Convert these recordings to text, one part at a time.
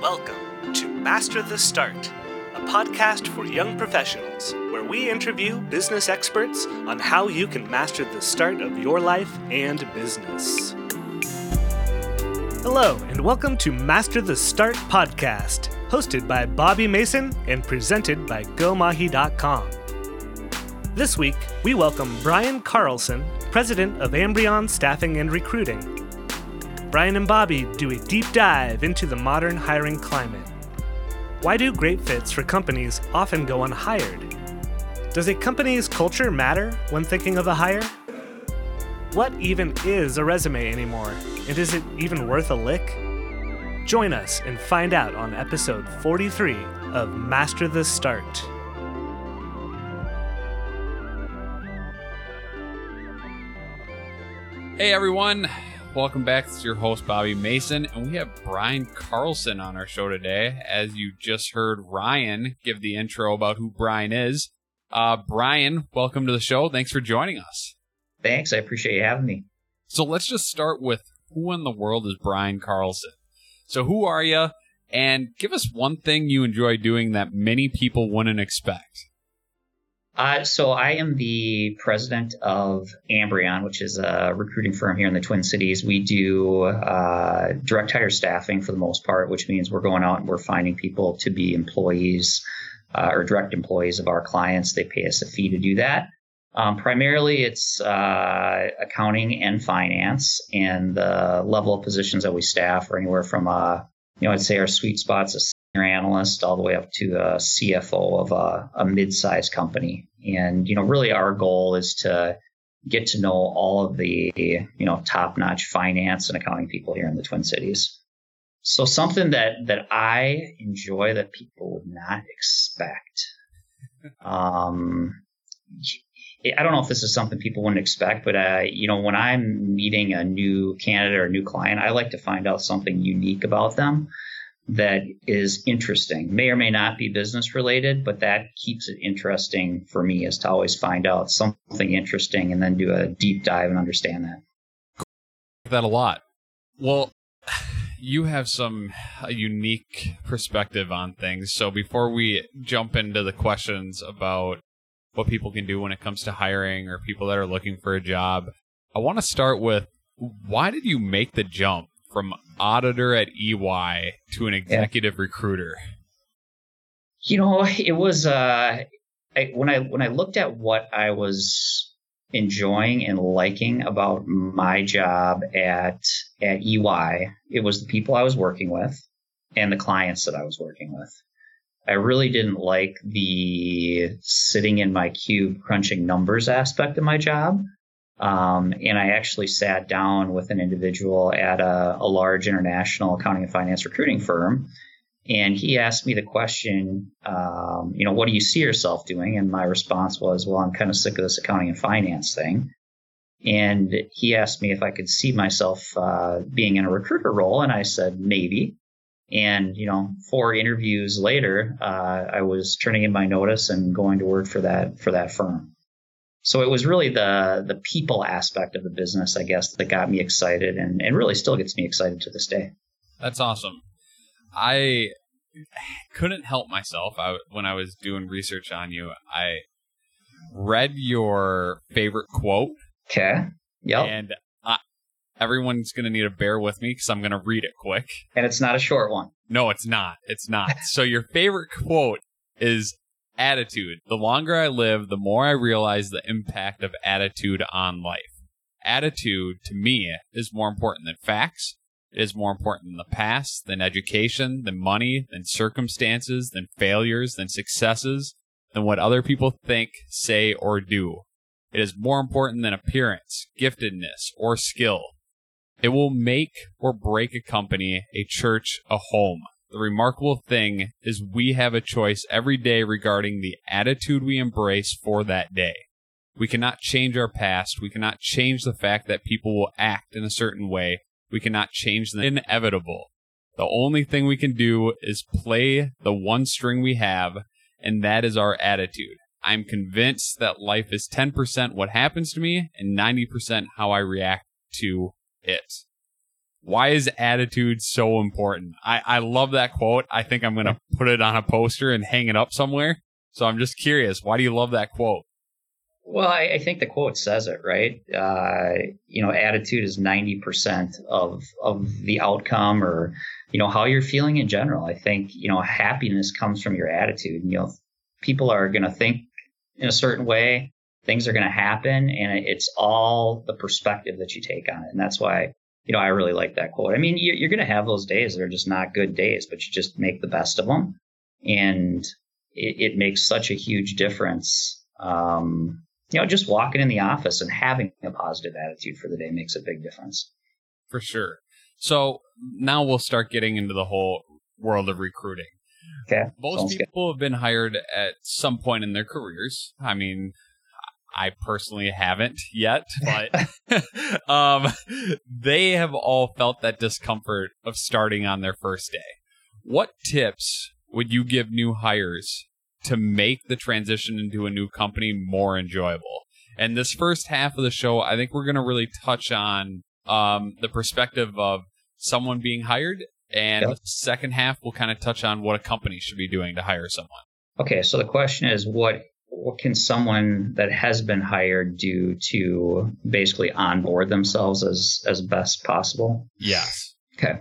Welcome to Master the Start, a podcast for young professionals where we interview business experts on how you can master the start of your life and business. Hello, and welcome to Master the Start podcast, hosted by Bobby Mason and presented by GoMahi.com. This week, we welcome Brian Carlson, president of Ambrion Staffing and Recruiting. Brian and Bobby do a deep dive into the modern hiring climate. Why do great fits for companies often go unhired? Does a company's culture matter when thinking of a hire? What even is a resume anymore? And is it even worth a lick? Join us and find out on episode 43 of Master the Start. Hey everyone, welcome back. It's your host Bobby Mason, and we have Brian Carlson on our show today. As you just heard Ryan give the intro about who Brian is. Uh, Brian, welcome to the show. Thanks for joining us. Thanks, I appreciate you having me. So let's just start with who in the world is Brian Carlson? So who are you? And give us one thing you enjoy doing that many people wouldn't expect. Uh, so I am the president of Ambrion, which is a recruiting firm here in the Twin Cities. We do uh, direct hire staffing for the most part, which means we're going out and we're finding people to be employees uh, or direct employees of our clients. They pay us a fee to do that. Um, primarily, it's uh, accounting and finance, and the level of positions that we staff are anywhere from, uh, you know, I'd say our sweet spots analyst all the way up to a CFO of a, a mid-sized company. And, you know, really our goal is to get to know all of the, you know, top-notch finance and accounting people here in the Twin Cities. So something that, that I enjoy that people would not expect. Um, I don't know if this is something people wouldn't expect, but uh, you know, when I'm meeting a new candidate or a new client, I like to find out something unique about them that is interesting. May or may not be business related, but that keeps it interesting for me is to always find out something interesting and then do a deep dive and understand that. That a lot. Well, you have some unique perspective on things. So before we jump into the questions about what people can do when it comes to hiring or people that are looking for a job, I want to start with why did you make the jump from auditor at EY to an executive yeah. recruiter? You know, it was uh, I, when I when I looked at what I was enjoying and liking about my job at at EY, it was the people I was working with and the clients that I was working with. I really didn't like the sitting in my cube crunching numbers aspect of my job. Um, and I actually sat down with an individual at a, a, large international accounting and finance recruiting firm. And he asked me the question, um, you know, what do you see yourself doing? And my response was, well, I'm kind of sick of this accounting and finance thing. And he asked me if I could see myself uh, being in a recruiter role. And I said, maybe. And, you know, four interviews later, uh, I was turning in my notice and going to work for that, for that firm. So it was really the the people aspect of the business, I guess, that got me excited and, and really still gets me excited to this day. That's awesome. I couldn't help myself I, when I was doing research on you. I read your favorite quote. Okay. Yep. And I, everyone's going to need to bear with me because I'm going to read it quick. And it's not a short one. No, it's not. It's not. so your favorite quote is attitude. The longer I live, the more I realize the impact of attitude on life. Attitude, to me, is more important than facts. It is more important than the past, than education, than money, than circumstances, than failures, than successes, than what other people think, say, or do. It is more important than appearance, giftedness, or skill. It will make or break a company, a church, a home. The remarkable thing is we have a choice every day regarding the attitude we embrace for that day. We cannot change our past. We cannot change the fact that people will act in a certain way. We cannot change the inevitable. The only thing we can do is play the one string we have, and that is our attitude. I'm convinced that life is 10% what happens to me and 90% how I react to it. Why is attitude so important? I, I love that quote. I think I'm going to put it on a poster and hang it up somewhere. So I'm just curious. Why do you love that quote? Well, I, I think the quote says it, right? Uh, you know, attitude is 90% of, of the outcome or, you know, how you're feeling in general. I think, you know, happiness comes from your attitude. You know, people are going to think in a certain way, things are going to happen, and it's all the perspective that you take on it. And that's why, you know, I really like that quote. I mean, you're going to have those days that are just not good days, but you just make the best of them. And it, it makes such a huge difference. Um, you know, just walking in the office and having a positive attitude for the day makes a big difference. For sure. So now we'll start getting into the whole world of recruiting. Okay. Most Sounds people have been hired at some point in their careers. I mean, I personally haven't yet, but um, they have all felt that discomfort of starting on their first day. What tips would you give new hires to make the transition into a new company more enjoyable? And this first half of the show, I think we're going to really touch on um, the perspective of someone being hired. And Yep. the second half, we'll kind of touch on what a company should be doing to hire someone. Okay, so the question is what what can someone that has been hired do to basically onboard themselves as as best possible? Yes. Okay.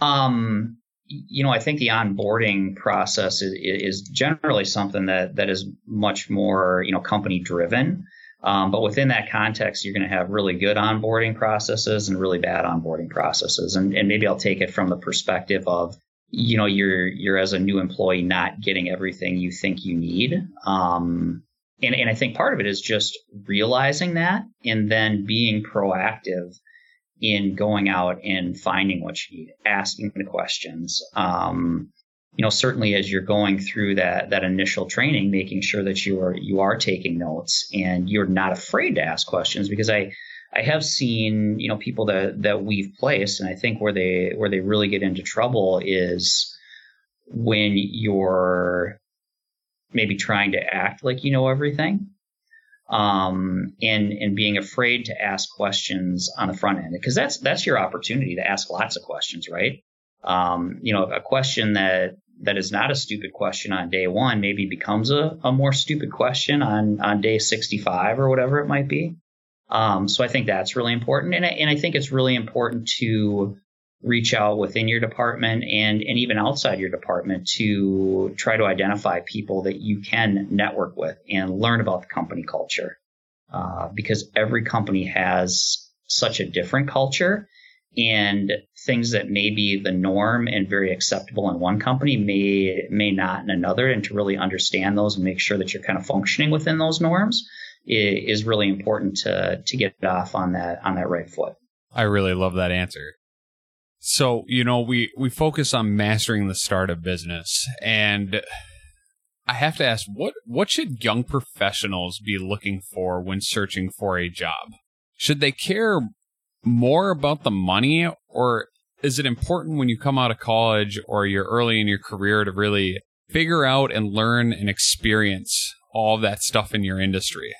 Um, you know, I think the onboarding process is, is generally something that that is much more you know company driven. Um, but within that context, you're going to have really good onboarding processes and really bad onboarding processes. And, and maybe I'll take it from the perspective of, you know, you're you're as a new employee not getting everything you think you need. Um, and, and I think part of it is just realizing that and then being proactive in going out and finding what you need, asking the questions. Um, you know, certainly as you're going through that that initial training, making sure that you are you are taking notes and you're not afraid to ask questions because I I have seen you know people that that we've placed and I think where they where they really get into trouble is when you're maybe trying to act like you know everything um, and and being afraid to ask questions on the front end because that's that's your opportunity to ask lots of questions, right? Um, you know, a question that that is not a stupid question on day one maybe becomes a, a more stupid question on on day 65 or whatever it might be. Um, so I think that's really important, and I, and I think it's really important to reach out within your department and and even outside your department to try to identify people that you can network with and learn about the company culture. Uh, because every company has such a different culture and things that may be the norm and very acceptable in one company may may not in another. And to really understand those and make sure that you're kind of functioning within those norms is, really important to to get off on that on that right foot I really love that answer. So, you know, we, we focus on mastering the start of business and I have to ask what what should young professionals be looking for when searching for a job? Should they care more about the money or is it important when you come out of college or you're early in your career to really figure out and learn and experience all that stuff in your industry?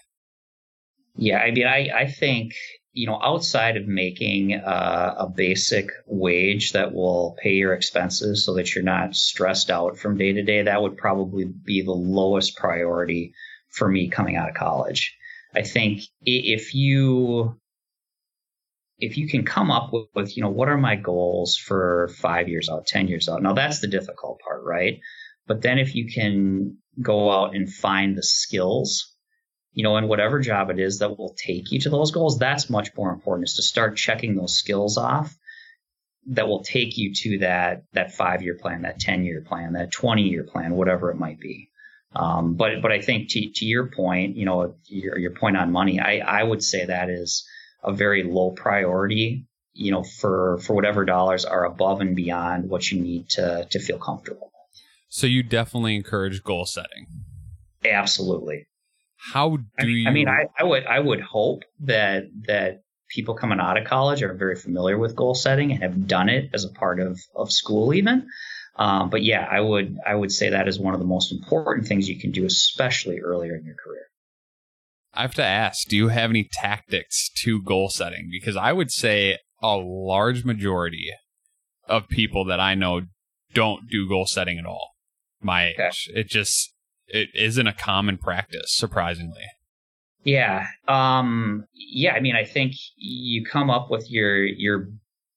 Yeah, I mean, I, I think, you know, outside of making uh, a basic wage that will pay your expenses so that you're not stressed out from day to day, that would probably be the lowest priority for me coming out of college. I think if you if you can come up with, with you know what are my goals for five years out, ten years out. Now that's the difficult part, right? But then if you can go out and find the skills you know, in whatever job it is that will take you to those goals, that's much more important is to start checking those skills off that will take you to that that five year plan, that 10 year plan, that 20 year plan, whatever it might be. Um, but but I think to, to your point, you know, your, your point on money, I, I would say that is a very low priority, you know, for for whatever dollars are above and beyond what you need to to feel comfortable. So you definitely encourage goal setting. Absolutely. How do I mean, you I mean, I, I would I would hope that that people coming out of college are very familiar with goal setting and have done it as a part of of school even. Um, but yeah, I would I would say that is one of the most important things you can do, especially earlier in your career. I have to ask, do you have any tactics to goal setting? Because I would say a large majority of people that I know don't do goal setting at all. My Okay. age. It just it isn't a common practice, surprisingly. Yeah. Um yeah, I mean I think you come up with your your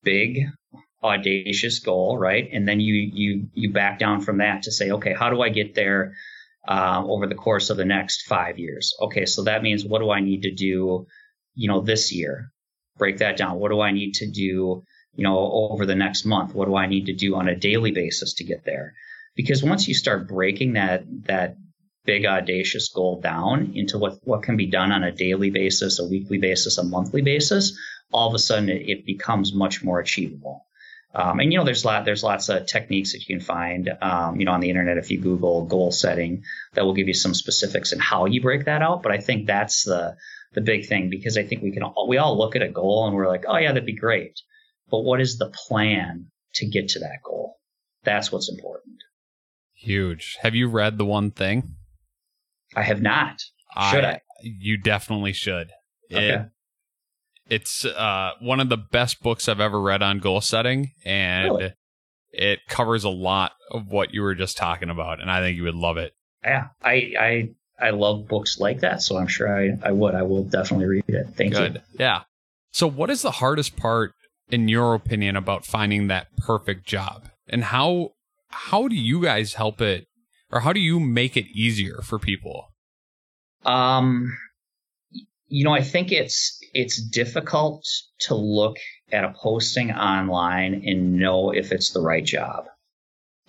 big audacious goal, right? And then you you you back down from that to say, okay, how do I get there um, over the course of the next five years? Okay, so that means what do I need to do, you know, this year? Break that down. What do I need to do, you know, over the next month? What do I need to do on a daily basis to get there? Because once you start breaking that that big audacious goal down into what what can be done on a daily basis, a weekly basis, a monthly basis, all of a sudden it, it becomes much more achievable. Um, and you know, there's lot there's lots of techniques that you can find, um, you know, on the internet if you Google goal setting, that will give you some specifics and how you break that out. But I think that's the the big thing because I think we can all, we all look at a goal and we're like, oh yeah, that'd be great, but what is the plan to get to that goal? That's what's important. Huge. Have you read the one thing? I have not. Should I? You definitely should. Okay. It, it's uh, one of the best books I've ever read on goal setting, and Really? it covers a lot of what you were just talking about, and I think you would love it. Yeah, I I I love books like that, so I'm sure I I would. I will definitely read it. Thank Good. you. Yeah. So, what is the hardest part, in your opinion, about finding that perfect job, and how how do you guys help it, or how do you make it easier for people? Um, you know, I think it's it's difficult to look at a posting online and know if it's the right job.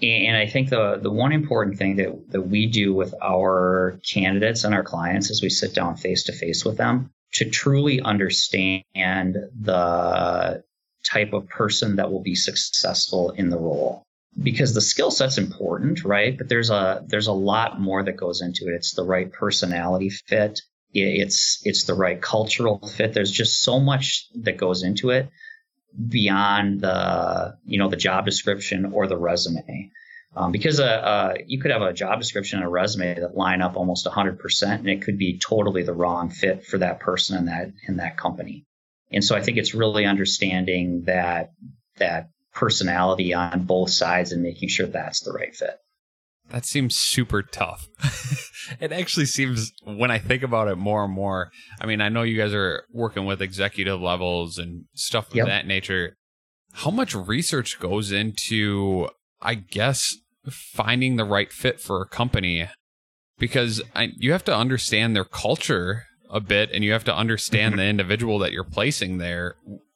And I think the the one important thing that that we do with our candidates and our clients is we sit down face to face with them to truly understand the type of person that will be successful in the role because the skill set's important right? But there's a there's a lot more that goes into it. It's the right personality fit. It's it's the right cultural fit. There's just so much that goes into it beyond the you know the job description or the resume. Um, because uh, uh, you could have a job description and a resume that line up almost 100% and it could be totally the wrong fit for that person in that in that company. And so i think it's really understanding that that personality on both sides and making sure that's the right fit That seems super tough. it actually seems, when I think about it more and more, I mean, I know you guys are working with executive levels and stuff of Yep. that nature. How much research goes into, I guess, finding the right fit for a company? Because I, you have to understand their culture a bit and you have to understand the individual that you're placing there.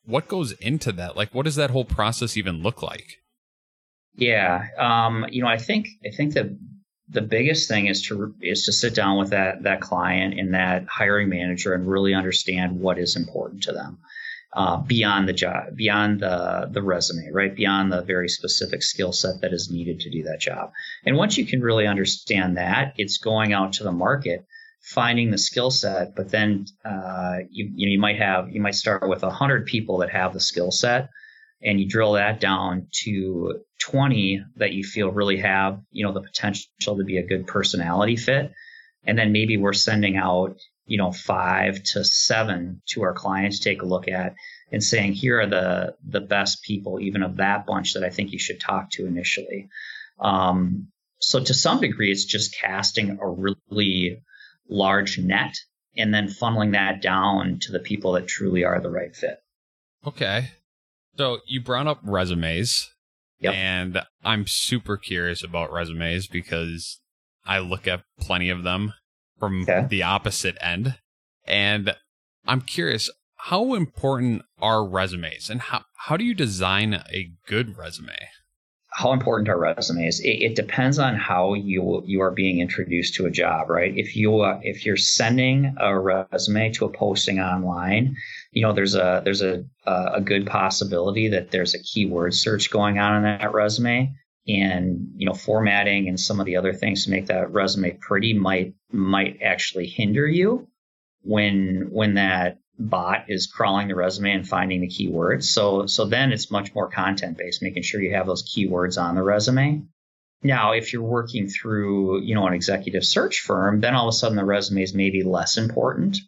What goes into that? Like, what does that whole process even look like? Yeah, um, you know, I think I think the the biggest thing is to is to sit down with that that client and that hiring manager and really understand what is important to them uh, beyond the job, beyond the the resume, right? Beyond the very specific skill set that is needed to do that job. And once you can really understand that, it's going out to the market, finding the skill set, but then uh, you you, might have you might start with hundred people that have the skill set and you drill that down to 20 that you feel really have, you know, the potential to be a good personality fit. And then maybe we're sending out, you know, five to seven to our clients to take a look at and saying, here are the, the best people, even of that bunch that I think you should talk to initially. Um, so to some degree, it's just casting a really large net and then funneling that down to the people that truly are the right fit. Okay. So you brought up resumes. Yep. And I'm super curious about resumes because I look at plenty of them from Okay. the opposite end. And I'm curious, how important are resumes and how, how do you design a good resume? How important are resumes? It, it depends on how you you are being introduced to a job, right? If you uh, if you're sending a resume to a posting online, you know there's a there's a a good possibility that there's a keyword search going on in that resume, and you know formatting and some of the other things to make that resume pretty might might actually hinder you when when that bot is crawling the resume and finding the keywords. So so then it's much more content based, making sure you have those keywords on the resume. Now, if you're working through, you know, an executive search firm, then all of a sudden the resume is maybe less important.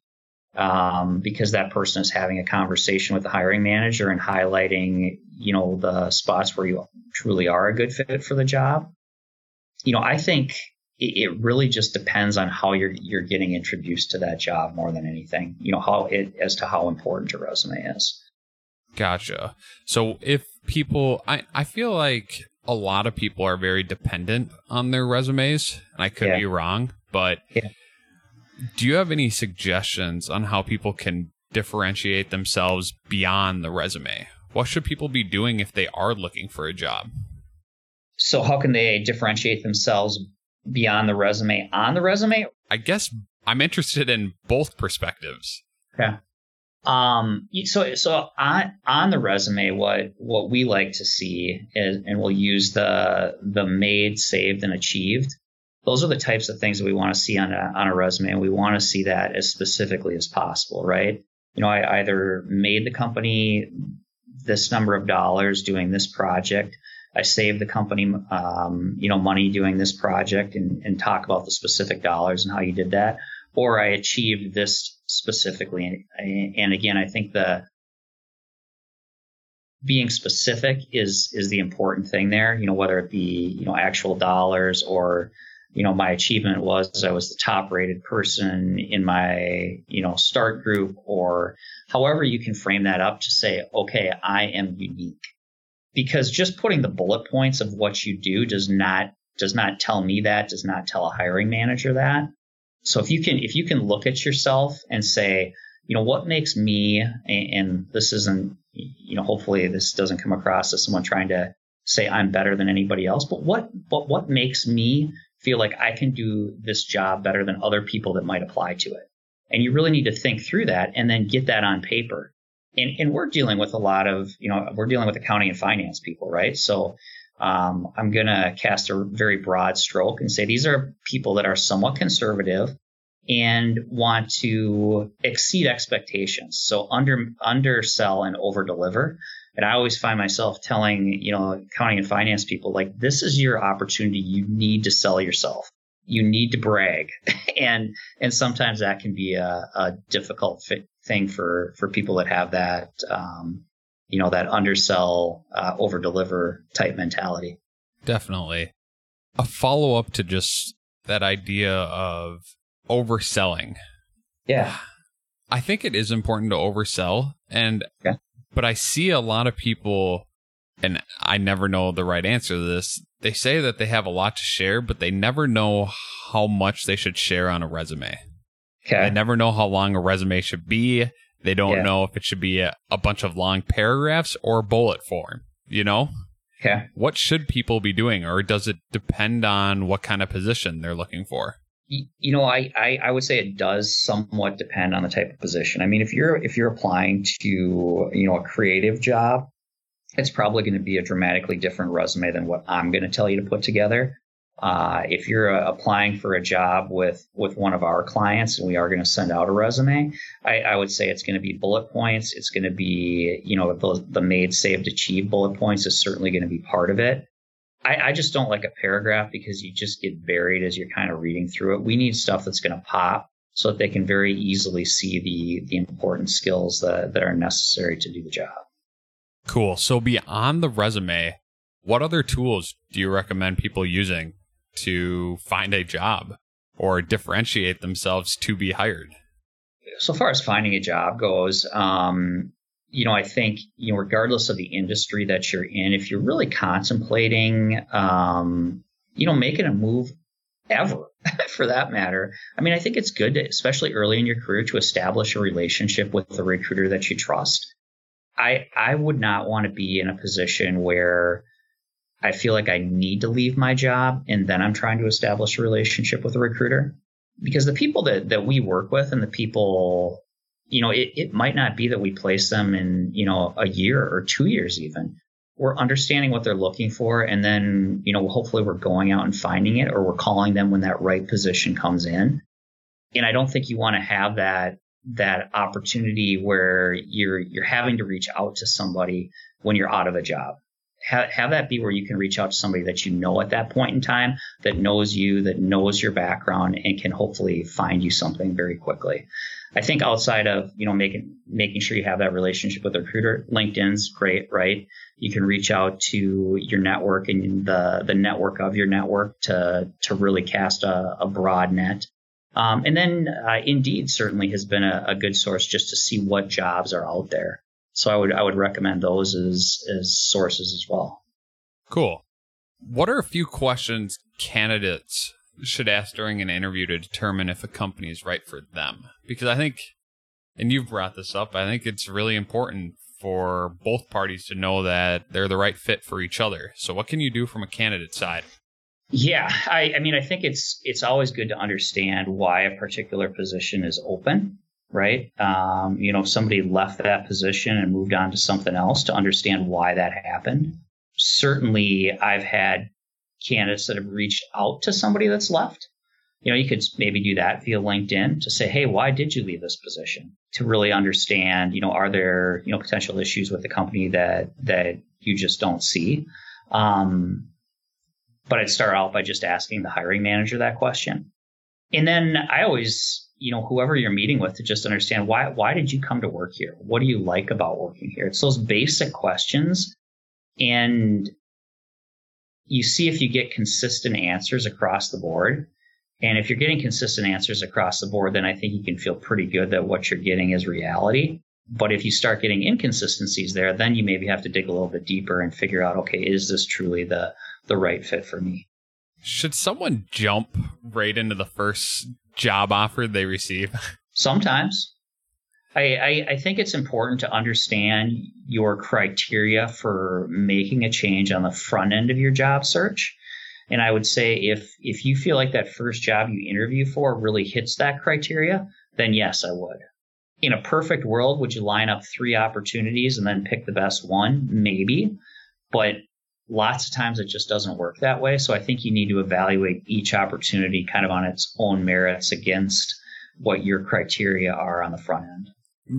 um, because that person is having a conversation with the hiring manager and highlighting, you know, the spots where you truly are a good fit for the job. You know, I think it, it really just depends on how you're you're getting introduced to that job more than anything. You know, how it as to how important your resume is. Gotcha. So if people, I I feel like a lot of people are very dependent on their resumes, and I could yeah. be wrong, but. Yeah do you have any suggestions on how people can differentiate themselves beyond the resume? What should people be doing if they are looking for a job? So, how can they differentiate themselves beyond the resume on the resume? I guess I'm interested in both perspectives. Okay. Um, so, so on, on the resume, what, what we like to see is, and we'll use the, the made, saved, and achieved those are the types of things that we want to see on a, on a resume. And we want to see that as specifically as possible, right? You know, I either made the company this number of dollars doing this project. I saved the company, um, you know, money doing this project and, and talk about the specific dollars and how you did that. Or I achieved this specifically. And, and again, I think the, being specific is is the important thing there you know whether it be you know actual dollars or you know, my achievement was I was the top rated person in my, you know, start group or however you can frame that up to say, okay, I am unique. Because just putting the bullet points of what you do does not does not tell me that, does not tell a hiring manager that. So if you can if you can look at yourself and say, you know, what makes me and this isn't you know, hopefully this doesn't come across as someone trying to say I'm better than anybody else, but what but what makes me feel like I can do this job better than other people that might apply to it. And you really need to think through that and then get that on paper. And, and we're dealing with a lot of, you know, we're dealing with accounting and finance people, right? So um, I'm going to cast a very broad stroke and say these are people that are somewhat conservative and want to exceed expectations. So under undersell and over deliver. And I always find myself telling, you know, accounting and finance people, like, this is your opportunity. You need to sell yourself. You need to brag. and, and sometimes that can be a, a difficult fit thing for, for people that have that, um, you know, that undersell, uh, over deliver type mentality. Definitely. A follow up to just that idea of overselling. Yeah. I think it is important to oversell. And okay but I see a lot of people, and I never know the right answer to this. They say that they have a lot to share, but they never know how much they should share on a resume. Okay. They never know how long a resume should be. They don't yeah. know if it should be a, a bunch of long paragraphs or bullet form, you know? Okay. What should people be doing, or does it depend on what kind of position they're looking for? you know, I, I, I would say it does somewhat depend on the type of position. I mean, if you're if you're applying to you know a creative job, it's probably going to be a dramatically different resume than what I'm going to tell you to put together. Uh, if you're uh, applying for a job with with one of our clients and we are going to send out a resume, I, I would say it's going to be bullet points. It's going to be you know the, the made, saved, achieved bullet points is certainly going to be part of it. I, I, just don't like a paragraph because you just get buried as you're kind of reading through it. We need stuff that's going to pop so that they can very easily see the the important skills that, that are necessary to do the job. Cool. So beyond the resume, what other tools do you recommend people using to find a job or differentiate themselves to be hired? So far as finding a job goes, um, you know, I think, you know, regardless of the industry that you're in, if you're really contemplating, um, you know, making a move ever for that matter, I mean, I think it's good to, especially early in your career to establish a relationship with the recruiter that you trust. I, I would not want to be in a position where I feel like I need to leave my job and then I'm trying to establish a relationship with a recruiter because the people that, that we work with and the people you know, it, it might not be that we place them in, you know, a year or two years even. We're understanding what they're looking for. And then, you know, hopefully we're going out and finding it or we're calling them when that right position comes in. And I don't think you want to have that, that opportunity where you're, you're having to reach out to somebody when you're out of a job. Have, have that be where you can reach out to somebody that you know at that point in time that knows you, that knows your background, and can hopefully find you something very quickly. I think outside of you know making making sure you have that relationship with the recruiter, LinkedIn's great, right? You can reach out to your network and the the network of your network to to really cast a, a broad net. Um, and then uh, Indeed certainly has been a, a, good source just to see what jobs are out there. So I would I would recommend those as as sources as well. Cool. What are a few questions candidates should ask during an interview to determine if a company is right for them? Because I think, and you've brought this up, I think it's really important for both parties to know that they're the right fit for each other. So, what can you do from a candidate side? Yeah, I, I mean, I think it's it's always good to understand why a particular position is open, right? Um, you know, if somebody left that position and moved on to something else, to understand why that happened. Certainly, I've had candidates that have reached out to somebody that's left. You know, you could maybe do that via LinkedIn to say, hey, why did you leave this position? To really understand, you know, are there, you know, potential issues with the company that that you just don't see? Um, but I'd start out by just asking the hiring manager that question. And then I always, you know, whoever you're meeting with to just understand why why did you come to work here? What do you like about working here? It's those basic questions. And you see if you get consistent answers across the board. And if you're getting consistent answers across the board, then I think you can feel pretty good that what you're getting is reality. But if you start getting inconsistencies there, then you maybe have to dig a little bit deeper and figure out, okay, is this truly the the right fit for me? Should someone jump right into the first job offer they receive? Sometimes. I, I, I, think it's important to understand your criteria for making a change on the front end of your job search. And I would say if if you feel like that first job you interview for really hits that criteria, then yes, I would. In a perfect world, would you line up three opportunities and then pick the best one? Maybe. But lots of times it just doesn't work that way. So I think you need to evaluate each opportunity kind of on its own merits against what your criteria are on the front end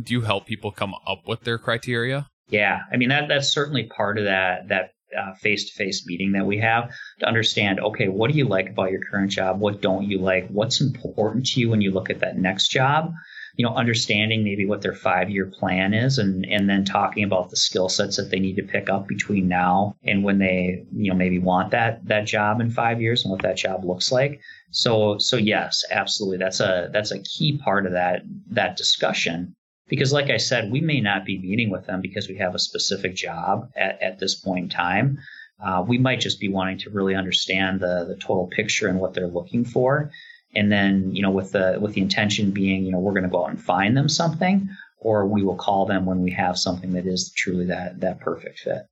do you help people come up with their criteria? Yeah, I mean that that's certainly part of that that face to face meeting that we have to understand. Okay, what do you like about your current job? What don't you like? What's important to you when you look at that next job? You know, understanding maybe what their five year plan is, and and then talking about the skill sets that they need to pick up between now and when they you know maybe want that that job in five years and what that job looks like. So so yes, absolutely, that's a that's a key part of that that discussion. Because like i said we may not be meeting with them because we have a specific job at, at this point in time. Uh, we might just be wanting to really understand the, the total picture and what they're looking for and then you know with the with the intention being you know we're going to go out and find them something or we will call them when we have something that is truly that that perfect fit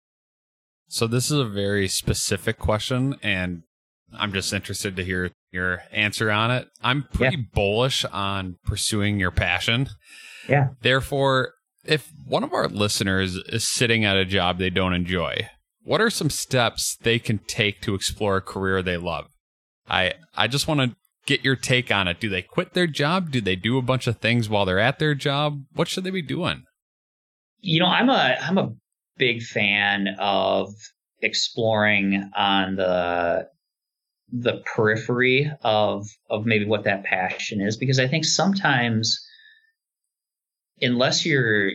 so this is a very specific question and i'm just interested to hear your answer on it i'm pretty yeah. bullish on pursuing your passion yeah. Therefore, if one of our listeners is sitting at a job they don't enjoy, what are some steps they can take to explore a career they love? I I just want to get your take on it. Do they quit their job? Do they do a bunch of things while they're at their job? What should they be doing? You know, I'm a I'm a big fan of exploring on the the periphery of of maybe what that passion is because I think sometimes unless you're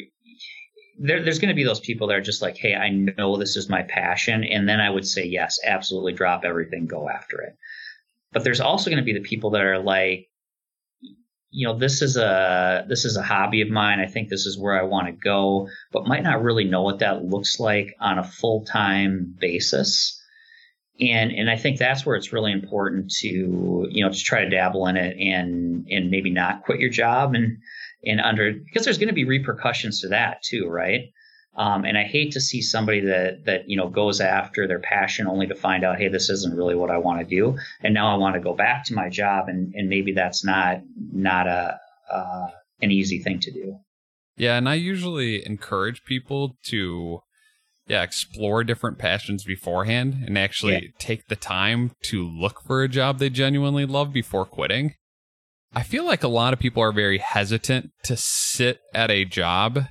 there, there's going to be those people that are just like, hey, I know this is my passion. And then I would say, yes, absolutely drop everything, go after it. But there's also going to be the people that are like, you know, this is a this is a hobby of mine. I think this is where I want to go, but might not really know what that looks like on a full time basis. And and I think that's where it's really important to you know to try to dabble in it and and maybe not quit your job and and under because there's going to be repercussions to that too, right? Um, and I hate to see somebody that that you know goes after their passion only to find out, hey, this isn't really what I want to do, and now I want to go back to my job, and and maybe that's not not a uh, an easy thing to do. Yeah, and I usually encourage people to yeah explore different passions beforehand and actually yeah. take the time to look for a job they genuinely love before quitting I feel like a lot of people are very hesitant to sit at a job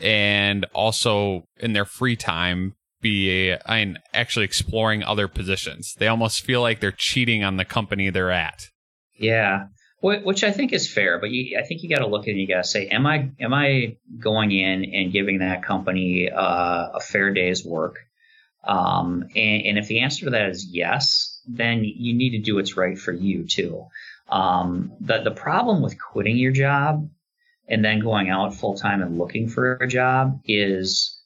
and also in their free time be I'm actually exploring other positions. They almost feel like they're cheating on the company they're at. Yeah, which I think is fair, but you, I think you got to look at it and you got to say, am I am I going in and giving that company uh, a fair day's work? Um, and, and, if the answer to that is yes, then you need to do what's right for you too. Um, the the problem with quitting your job and then going out full time and looking for a job is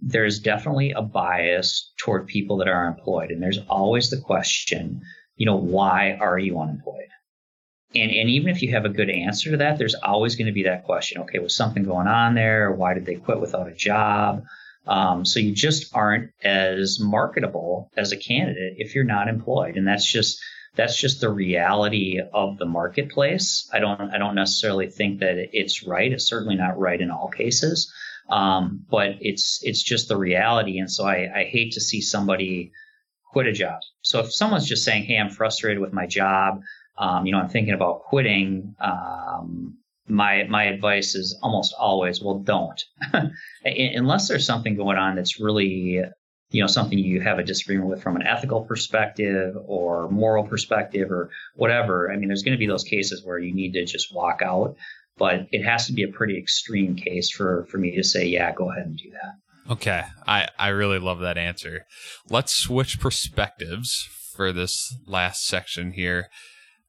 there's definitely a bias toward people that are employed, and there's always the question, you know, why are you unemployed? And, and even if you have a good answer to that, there's always going to be that question. Okay, was something going on there? Why did they quit without a job? Um, so you just aren't as marketable as a candidate if you're not employed, and that's just that's just the reality of the marketplace. I don't I don't necessarily think that it's right. It's certainly not right in all cases, um, but it's it's just the reality. And so I, I hate to see somebody quit a job. So if someone's just saying, "Hey, I'm frustrated with my job," um, you know, I'm thinking about quitting. Um, my my advice is almost always, well, don't, unless there's something going on that's really, you know, something you have a disagreement with from an ethical perspective or moral perspective or whatever. I mean, there's going to be those cases where you need to just walk out, but it has to be a pretty extreme case for for me to say, yeah, go ahead and do that. Okay, I I really love that answer. Let's switch perspectives for this last section here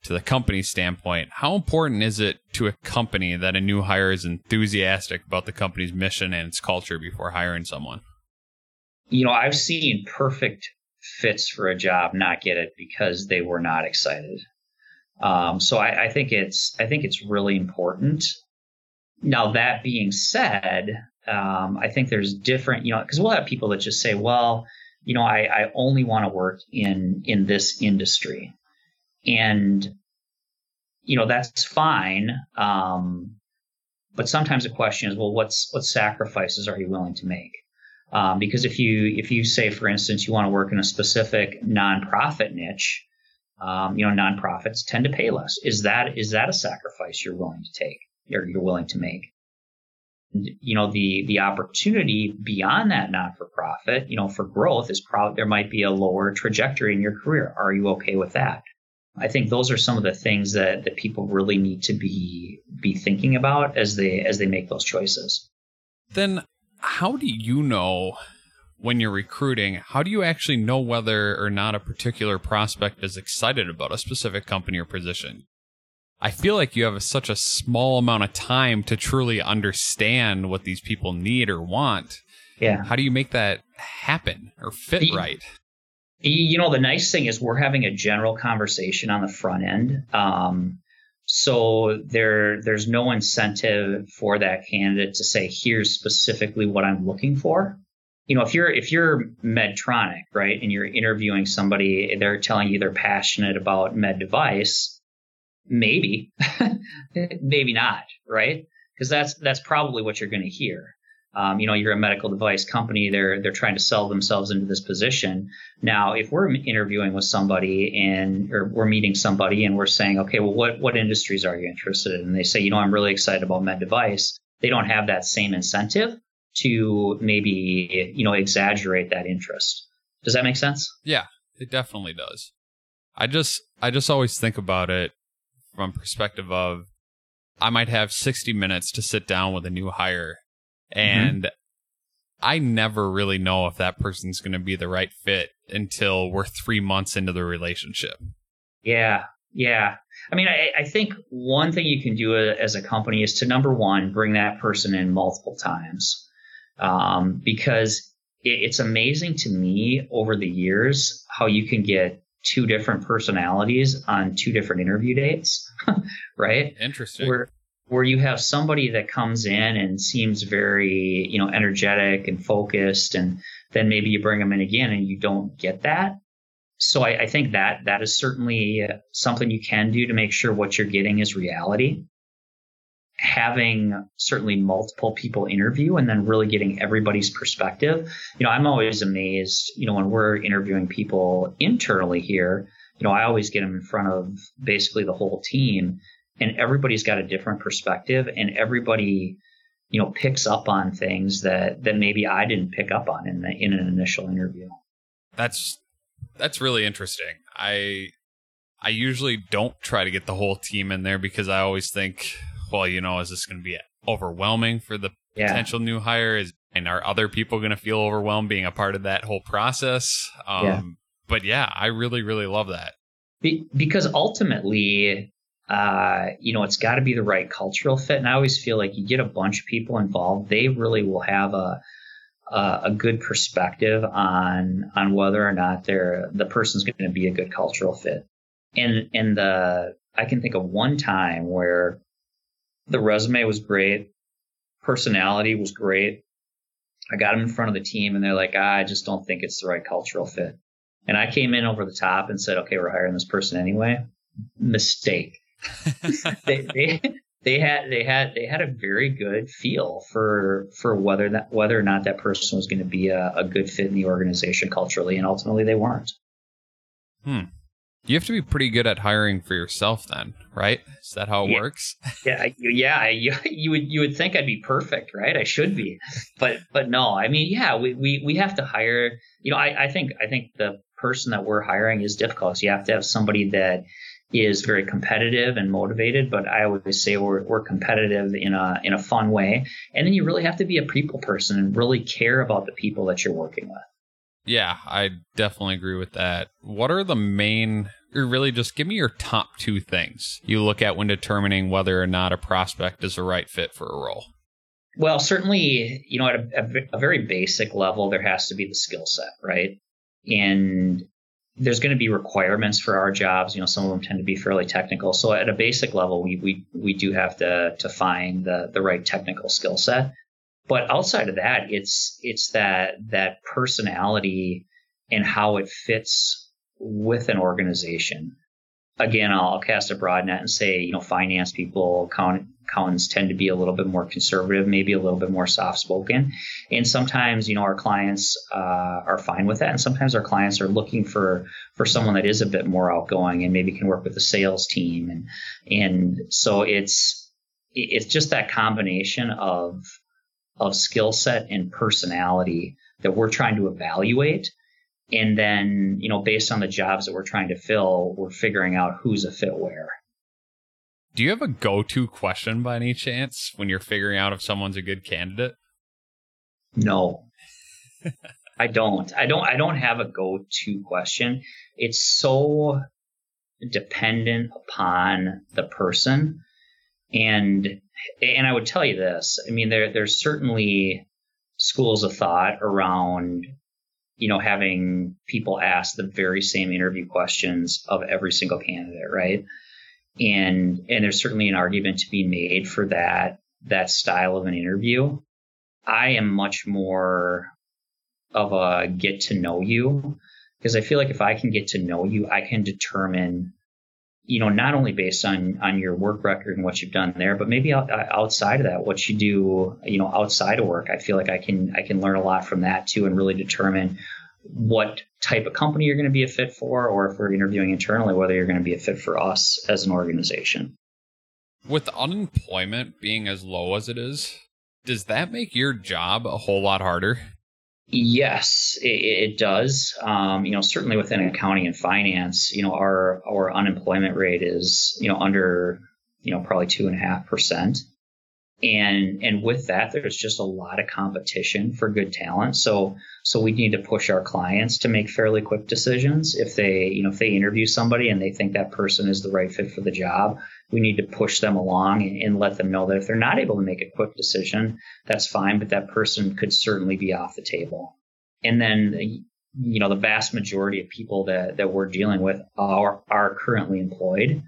to the company standpoint, how important is it to a company that a new hire is enthusiastic about the company's mission and its culture before hiring someone? You know, I've seen perfect fits for a job not get it because they were not excited. Um, so I, I think it's I think it's really important. Now that being said, um, I think there's different, you know, because we'll have people that just say, well, you know, I, I only want to work in in this industry. And, you know, that's fine. Um, but sometimes the question is, well, what's, what sacrifices are you willing to make? Um, because if you, if you say, for instance, you want to work in a specific nonprofit niche, um, you know, nonprofits tend to pay less. Is that, is that a sacrifice you're willing to take or you're willing to make? you know the the opportunity beyond that not for profit you know for growth is probably there might be a lower trajectory in your career are you okay with that I think those are some of the things that, that people really need to be be thinking about as they as they make those choices. Then how do you know when you're recruiting, how do you actually know whether or not a particular prospect is excited about a specific company or position? I feel like you have such a small amount of time to truly understand what these people need or want. Yeah. How do you make that happen or fit the, right? You know, the nice thing is we're having a general conversation on the front end. Um, so there, there's no incentive for that candidate to say, here's specifically what I'm looking for. You know, if you're if you're Medtronic, right, and you're interviewing somebody, they're telling you they're passionate about med device, maybe, maybe not, right? Because that's that's probably what you're going to hear. Um, you know, you're a medical device company. They're they're trying to sell themselves into this position. Now, if we're interviewing with somebody and or we're meeting somebody and we're saying, okay, well, what what industries are you interested in? And they say, you know, I'm really excited about med device. They don't have that same incentive to maybe you know exaggerate that interest. Does that make sense? Yeah, it definitely does. I just I just always think about it from perspective of I might have 60 minutes to sit down with a new hire. And mm-hmm. I never really know if that person's going to be the right fit until we're three months into the relationship. Yeah, yeah. I mean, I, I, think one thing you can do as a company is to number one, bring that person in multiple times, um, because it, it's amazing to me over the years how you can get two different personalities on two different interview dates, right? Interesting. Where where you have somebody that comes in and seems very, you know, energetic and focused, and then maybe you bring them in again and you don't get that. So I, I think that that is certainly uh, something you can do to make sure what you're getting is reality. Having certainly multiple people interview and then really getting everybody's perspective. You know, I'm always amazed, you know, when we're interviewing people internally here, you know, I always get them in front of basically the whole team and everybody's got a different perspective and everybody you know picks up on things that that maybe I didn't pick up on in the, in an initial interview. That's that's really interesting. I I usually don't try to get the whole team in there because I always think, well, you know, is this going to be overwhelming for the yeah. potential new hire? Is and are other people going to feel overwhelmed being a part of that whole process? Um, yeah. But yeah, I really, really love that. Be- because ultimately, uh, you know, it's got to be the right cultural fit. And I always feel like you get a bunch of people involved, they really will have a uh, a good perspective on on whether or not they're the person's going to be a good cultural fit. And and the I can think of one time where the resume was great, personality was great. I got them in front of the team, and they're like, ah, I just don't think it's the right cultural fit. And I came in over the top and said, okay, we're hiring this person anyway. Mistake. they, they, they had they had they had a very good feel for for whether that whether or not that person was going to be a, a good fit in the organization culturally, and ultimately they weren't. Hmm. You have to be pretty good at hiring for yourself, then, right? Is that how it yeah. works? yeah, yeah. You, you would you would think I'd be perfect, right? I should be, but but no. I mean, yeah, we we, we have to hire. You know, I, I think I think the person that we're hiring is difficult. So you have to have somebody that is very competitive and motivated, but I always say we're, we're competitive in a in a fun way. And then you really have to be a people person and really care about the people that you're working with. Yeah, I definitely agree with that. What are the main or really just give me your top two things you look at when determining whether or not a prospect is a right fit for a role? Well, certainly, you know, at a, a very basic level, there has to be the skill set, right? And there's going to be requirements for our jobs. You know, some of them tend to be fairly technical. So at a basic level, we we we do have to to find the the right technical skill set. But outside of that, it's it's that that personality and how it fits with an organization again, I'll cast a broad net and say, you know, finance people, account, accountants tend to be a little bit more conservative, maybe a little bit more soft spoken. And sometimes, you know, our clients uh, are fine with that. And sometimes our clients are looking for for someone that is a bit more outgoing and maybe can work with the sales team. And and so it's it's just that combination of of skill set and personality that we're trying to evaluate and then, you know, based on the jobs that we're trying to fill, we're figuring out who's a fit where. Do you have a go to question by any chance when you're figuring out if someone's a good candidate? No. I don't. I don't I don't have a go to question. It's so dependent upon the person. And and I would tell you this. I mean there there's certainly schools of thought around you know, having people ask the very same interview questions of every single candidate, right? And and there's certainly an argument to be made for that that style of an interview. I am much more of a get to know you because I feel like if I can get to know you, I can determine you know, not only based on on your work record and what you've done there, but maybe outside of that, what you do, you know, outside of work. I feel like I can I can learn a lot from that too, and really determine what type of company you're going to be a fit for, or if we're interviewing internally, whether you're going to be a fit for us as an organization. With unemployment being as low as it is, does that make your job a whole lot harder? Yes, it, it does. Um, you know, certainly within accounting and finance, you know, our our unemployment rate is you know under you know probably two and a half percent, and and with that, there's just a lot of competition for good talent. So so we need to push our clients to make fairly quick decisions. If they you know if they interview somebody and they think that person is the right fit for the job, we need to push them along and, let them know that if they're not able to make a quick decision, that's fine, but that person could certainly be off the table. And then, you know, the vast majority of people that, that we're dealing with are, are currently employed.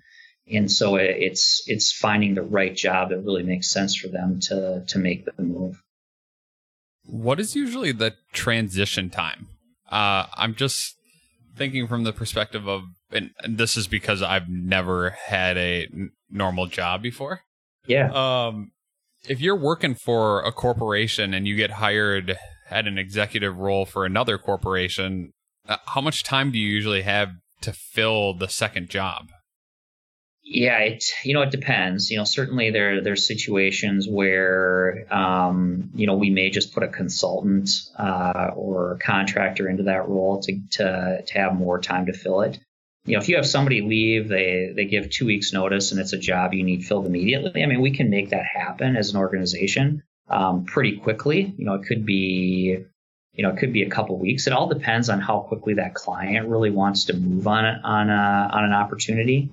And so it's, it's finding the right job that really makes sense for them to, to make the move. What is usually the transition time? Uh, I'm just thinking from the perspective of, and, this is because I've never had a normal job before. Yeah. Um, if you're working for a corporation and you get hired at an executive role for another corporation, uh, how much time do you usually have to fill the second job? Yeah, it you know it depends. You know, certainly there there's situations where um, you know we may just put a consultant uh, or contractor into that role to, to to have more time to fill it. You know, if you have somebody leave, they they give two weeks notice, and it's a job you need filled immediately. I mean, we can make that happen as an organization um, pretty quickly. You know, it could be you know, it could be a couple weeks. It all depends on how quickly that client really wants to move on on a, on an opportunity.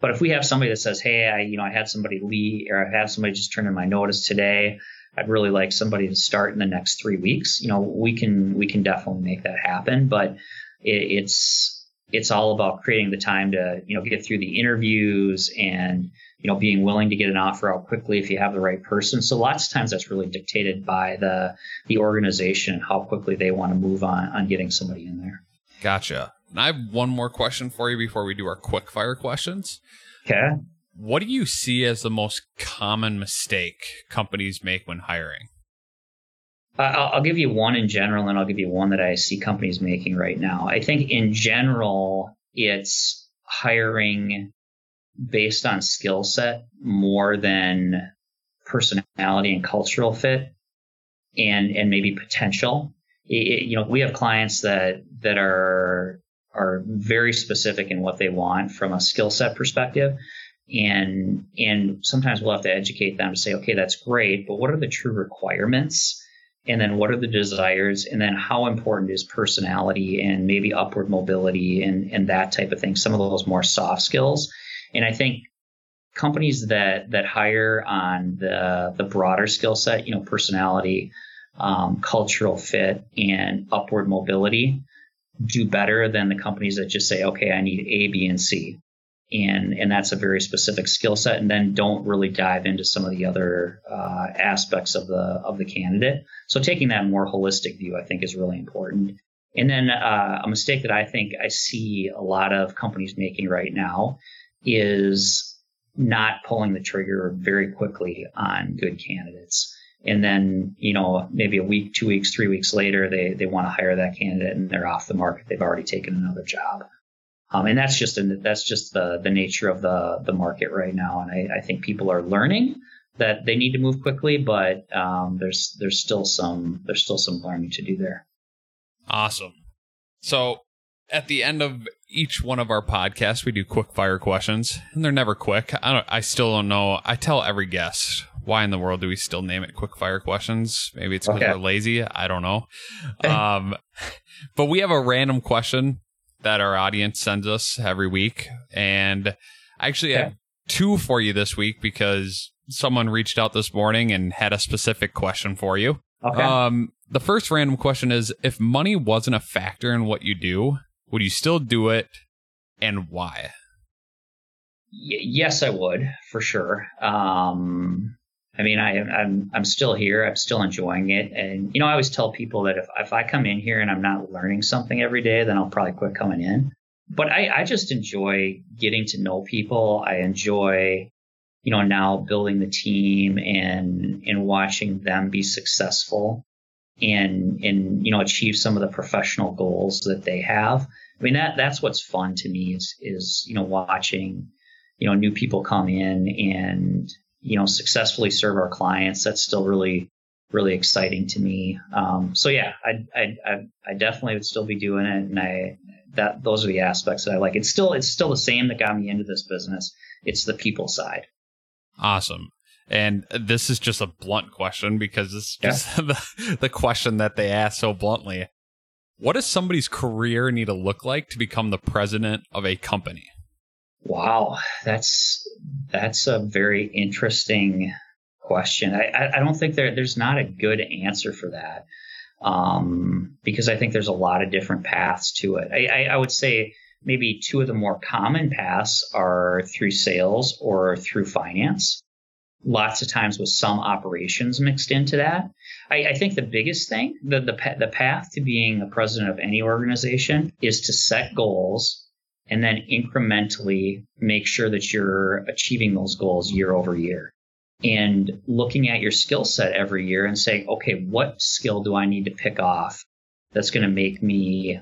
But if we have somebody that says, "Hey, I you know I had somebody leave or I had somebody just turn in my notice today. I'd really like somebody to start in the next three weeks." You know, we can we can definitely make that happen. But it, it's it's all about creating the time to you know get through the interviews and you know being willing to get an offer out quickly if you have the right person. So lots of times that's really dictated by the the organization and how quickly they want to move on on getting somebody in there. Gotcha. And I have one more question for you before we do our quick fire questions. Okay. What do you see as the most common mistake companies make when hiring? I'll, I'll give you one in general, and I'll give you one that I see companies making right now. I think in general, it's hiring based on skill set more than personality and cultural fit and and maybe potential it, you know we have clients that that are are very specific in what they want from a skill set perspective. And and sometimes we'll have to educate them to say okay that's great but what are the true requirements? And then what are the desires? And then how important is personality and maybe upward mobility and and that type of thing some of those more soft skills. And i think companies that that hire on the the broader skill set you know personality um, cultural fit and upward mobility do better than the companies that just say, okay, I need A, B, and C. And, and that's a very specific skill set and then don't really dive into some of the other uh, aspects of the of the candidate. So taking that more holistic view i think is really important. And then uh, a mistake that i think i see a lot of companies making right now is not pulling the trigger very quickly on good candidates and then you know maybe a week two weeks three weeks later they they want to hire that candidate and they're off the market. They've already taken another job. Um, and that's just that's just the the nature of the the market right now. And I, I think people are learning that they need to move quickly but um, there's there's still some there's still some learning to do there. Awesome. So at the end of each one of our podcasts we do quick fire questions and they're never quick. I don't i still don't know. I tell every guest why in the world do we still name it quick fire questions? Maybe it's because okay. we're lazy. I don't know. um, but we have a random question that our audience sends us every week. And I actually okay. have two for you this week because someone reached out this morning and had a specific question for you. Okay. Um, the first random question is if money wasn't a factor in what you do, would you still do it and why? Y- yes, I would for sure. Um, I mean, I, I'm, I'm still here. I'm still enjoying it. And, you know, I always tell people that if, if I come in here and I'm not learning something every day, then I'll probably quit coming in. But I, I just enjoy getting to know people. I enjoy, you know, now building the team and, and watching them be successful and, and, you know, achieve some of the professional goals that they have. I mean, that, that's what's fun to me is, is, you know, watching, you know, new people come in and, you know successfully serve our clients. That's still really really exciting to me. Um, so yeah I, I i definitely would still be doing it and i that those are the aspects that i like. It's still it's still the same that got me into this business. It's the people side. Awesome. And this is just a blunt question because it's just yeah. the, the question that they ask so bluntly. What does somebody's career need to look like to become the president of a company Wow, that's that's a very interesting question. I, I don't think there there's not a good answer for that um, because I think there's a lot of different paths to it. I, I, I would say maybe two of the more common paths are through sales or through finance. Lots of times with some operations mixed into that. I, I think the biggest thing, the, the the path to being a president of any organization is to set goals and then incrementally make sure that you're achieving those goals year over year. And looking at your skill set every year and saying, okay, what skill do I need to pick off that's going to make me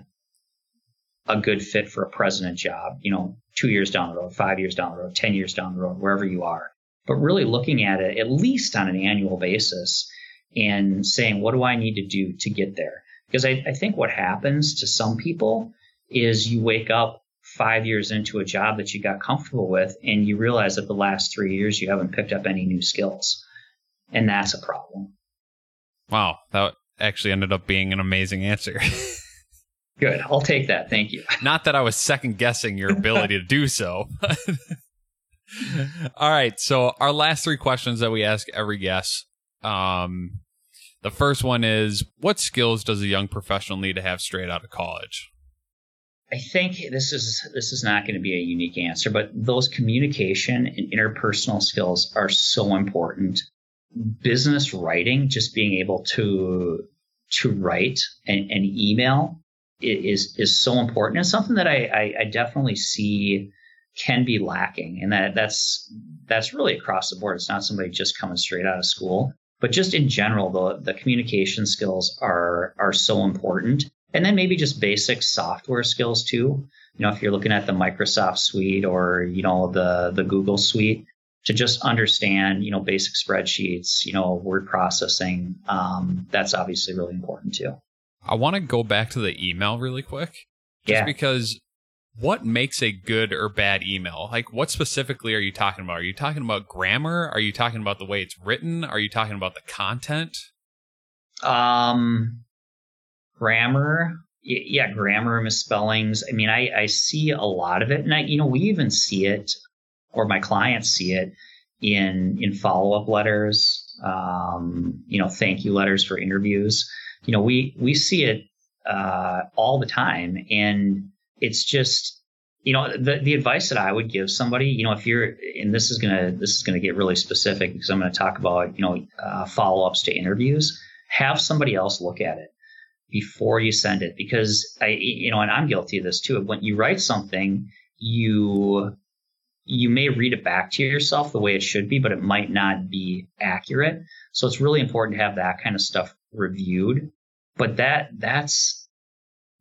a good fit for a president job, you know, two years down the road, five years down the road, 10 years down the road, wherever you are. But really looking at it at least on an annual basis and saying, what do I need to do to get there? Because I, I think what happens to some people is you wake up five years into a job that you got comfortable with and you realize that the last three years you haven't picked up any new skills. And that's a problem. Wow. That actually ended up being an amazing answer. Good. I'll take that. Thank you. Not that I was second guessing your ability to do so. All right. So our last three questions that we ask every guest. Um, the first one is, what skills does a young professional need to have straight out of college? I think this is this is not going to be a unique answer, but those communication and interpersonal skills are so important. Business writing, just being able to to write an, email is is so important. It's something that I, I, I definitely see can be lacking and that that's that's really across the board. It's not somebody just coming straight out of school but just in general the the communication skills are are so important and then maybe just basic software skills too you know if you're looking at the microsoft suite or you know the the google suite to just understand you know basic spreadsheets you know word processing um, that's obviously really important too I want to go back to the email really quick. Just Yeah. because what makes a good or bad email? Like, what specifically are you talking about? Are you talking about grammar? Are you talking about the way it's written? Are you talking about the content? Um, grammar, yeah, grammar, misspellings. I mean, I, I see a lot of it, and I, you know, we even see it, or my clients see it in in follow up letters. Um, you know, thank you letters for interviews. You know, we we see it uh, all the time, and it's just you know the the advice that I would give somebody, you know, if you're and this is gonna this is gonna get really specific because I'm gonna talk about you know uh, follow ups to interviews. Have somebody else look at it before you send it because I you know and I'm guilty of this too. When you write something, you you may read it back to yourself the way it should be, but it might not be accurate. So it's really important to have that kind of stuff reviewed. But that that's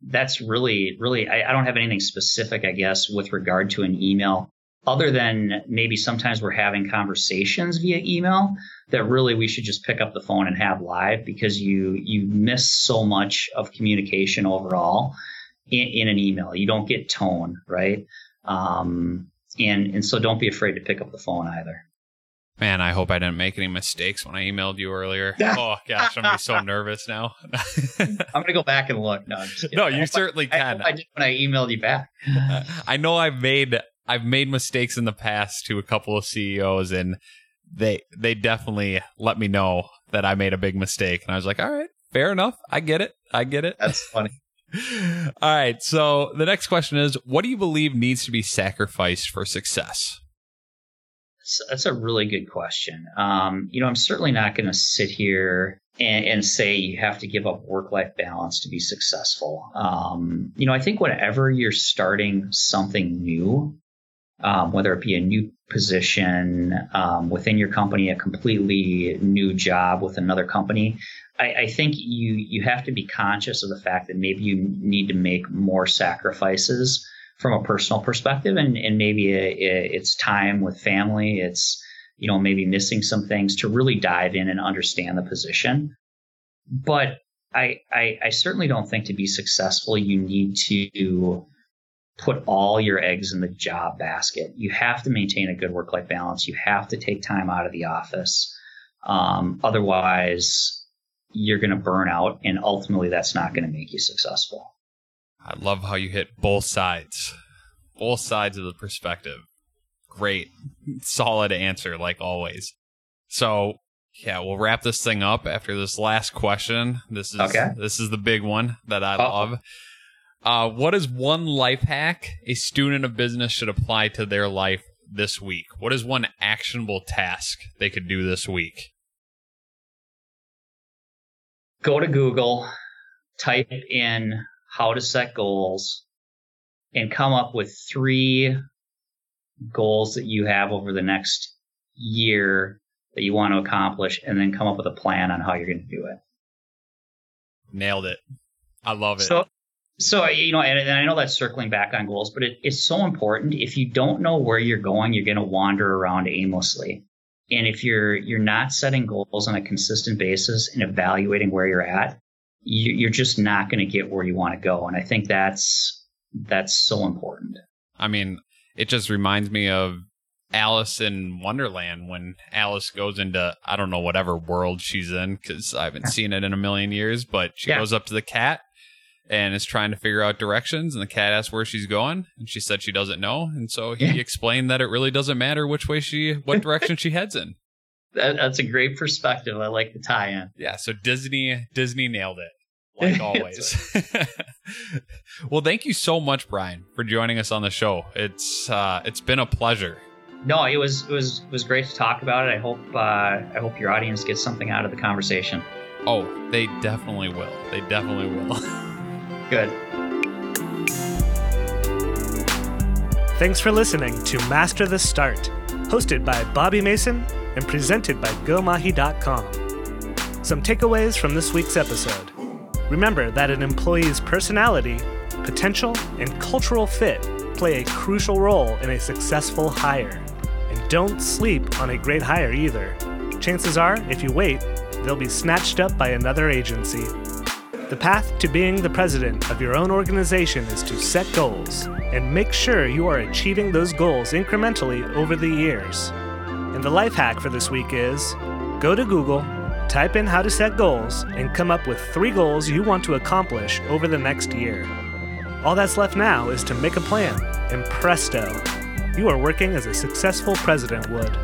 that's really really I, I don't have anything specific, I guess, with regard to an email, other than maybe sometimes we're having conversations via email that really we should just pick up the phone and have live because you you miss so much of communication overall in, in an email. You don't get tone, right? Um, and and so don't be afraid to pick up the phone either. Man, I hope I didn't make any mistakes when I emailed you earlier. oh gosh, I'm be so nervous now. I'm gonna go back and look. No, no, you I- certainly I, can. hope I did when I emailed you back. I know I've made I've made mistakes in the past to a couple of CEOs and they they definitely let me know that I made a big mistake and I was like, "All right, fair enough. I get it. I get it." That's funny. All right. So, the next question is, what do you believe needs to be sacrificed for success? That's, a really good question. Um, you know, I'm certainly not going to sit here and, and say you have to give up work life balance to be successful. Um, you know, I think whenever you're starting something new, um, whether it be a new position um, within your company, a completely new job with another company, I, I think you you have to be conscious of the fact that maybe you need to make more sacrifices from a personal perspective, and and maybe it, it's time with family, it's you know maybe missing some things to really dive in and understand the position. But I, I, I certainly don't think to be successful you need to put all your eggs in the job basket. You have to maintain a good work life balance. You have to take time out of the office. Um, otherwise, you're going to burn out, and ultimately, that's not going to make you successful. I love how you hit both sides, both sides of the perspective. Great, solid answer, like always. So, yeah, we'll wrap this thing up after this last question. This is Okay. this is the big one that I Uh-oh. love. Uh, what is one life hack a student of business should apply to their life this week? What is one actionable task they could do this week? Go to Google, type in how to set goals, and come up with three goals that you have over the next year that you want to accomplish, and then come up with a plan on how you're going to do it. Nailed it. I love it. So, So, you know, and, and I know that's circling back on goals, but it, it's so important. If you don't know where you're going, you're going to wander around aimlessly. And if you're you're not setting goals on a consistent basis and evaluating where you're at, you, you're just not going to get where you want to go. And I think that's that's so important. I mean, it just reminds me of Alice in Wonderland when Alice goes into I don't know whatever world she's in because I haven't seen it in a million years, but she Yeah. goes up to the cat and is trying to figure out directions, and the cat asks where she's going, and she said she doesn't know, and so he Yeah. explained that it really doesn't matter which way she, what direction she heads in. That, that's a great perspective. I like the tie-in. Yeah, so Disney Disney nailed it. Like always. well, thank you so much, Brian, for joining us on the show. It's uh it's been a pleasure. No, it was it was it was great to talk about it. I hope uh, I hope your audience gets something out of the conversation. Oh, they definitely will. They definitely will. Good. Thanks for listening to Master the Start, hosted by Bobby Mason and presented by GoMahi.com. Some takeaways from this week's episode. Remember that an employee's personality, potential, and cultural fit play a crucial role in a successful hire. And don't sleep on a great hire either. Chances are, if you wait, they'll be snatched up by another agency. The path to being the president of your own organization is to set goals and make sure you are achieving those goals incrementally over the years. And the life hack for this week is go to Google, type in how to set goals, and come up with three goals you want to accomplish over the next year. All that's left now is to make a plan, and presto, you are working as a successful president would.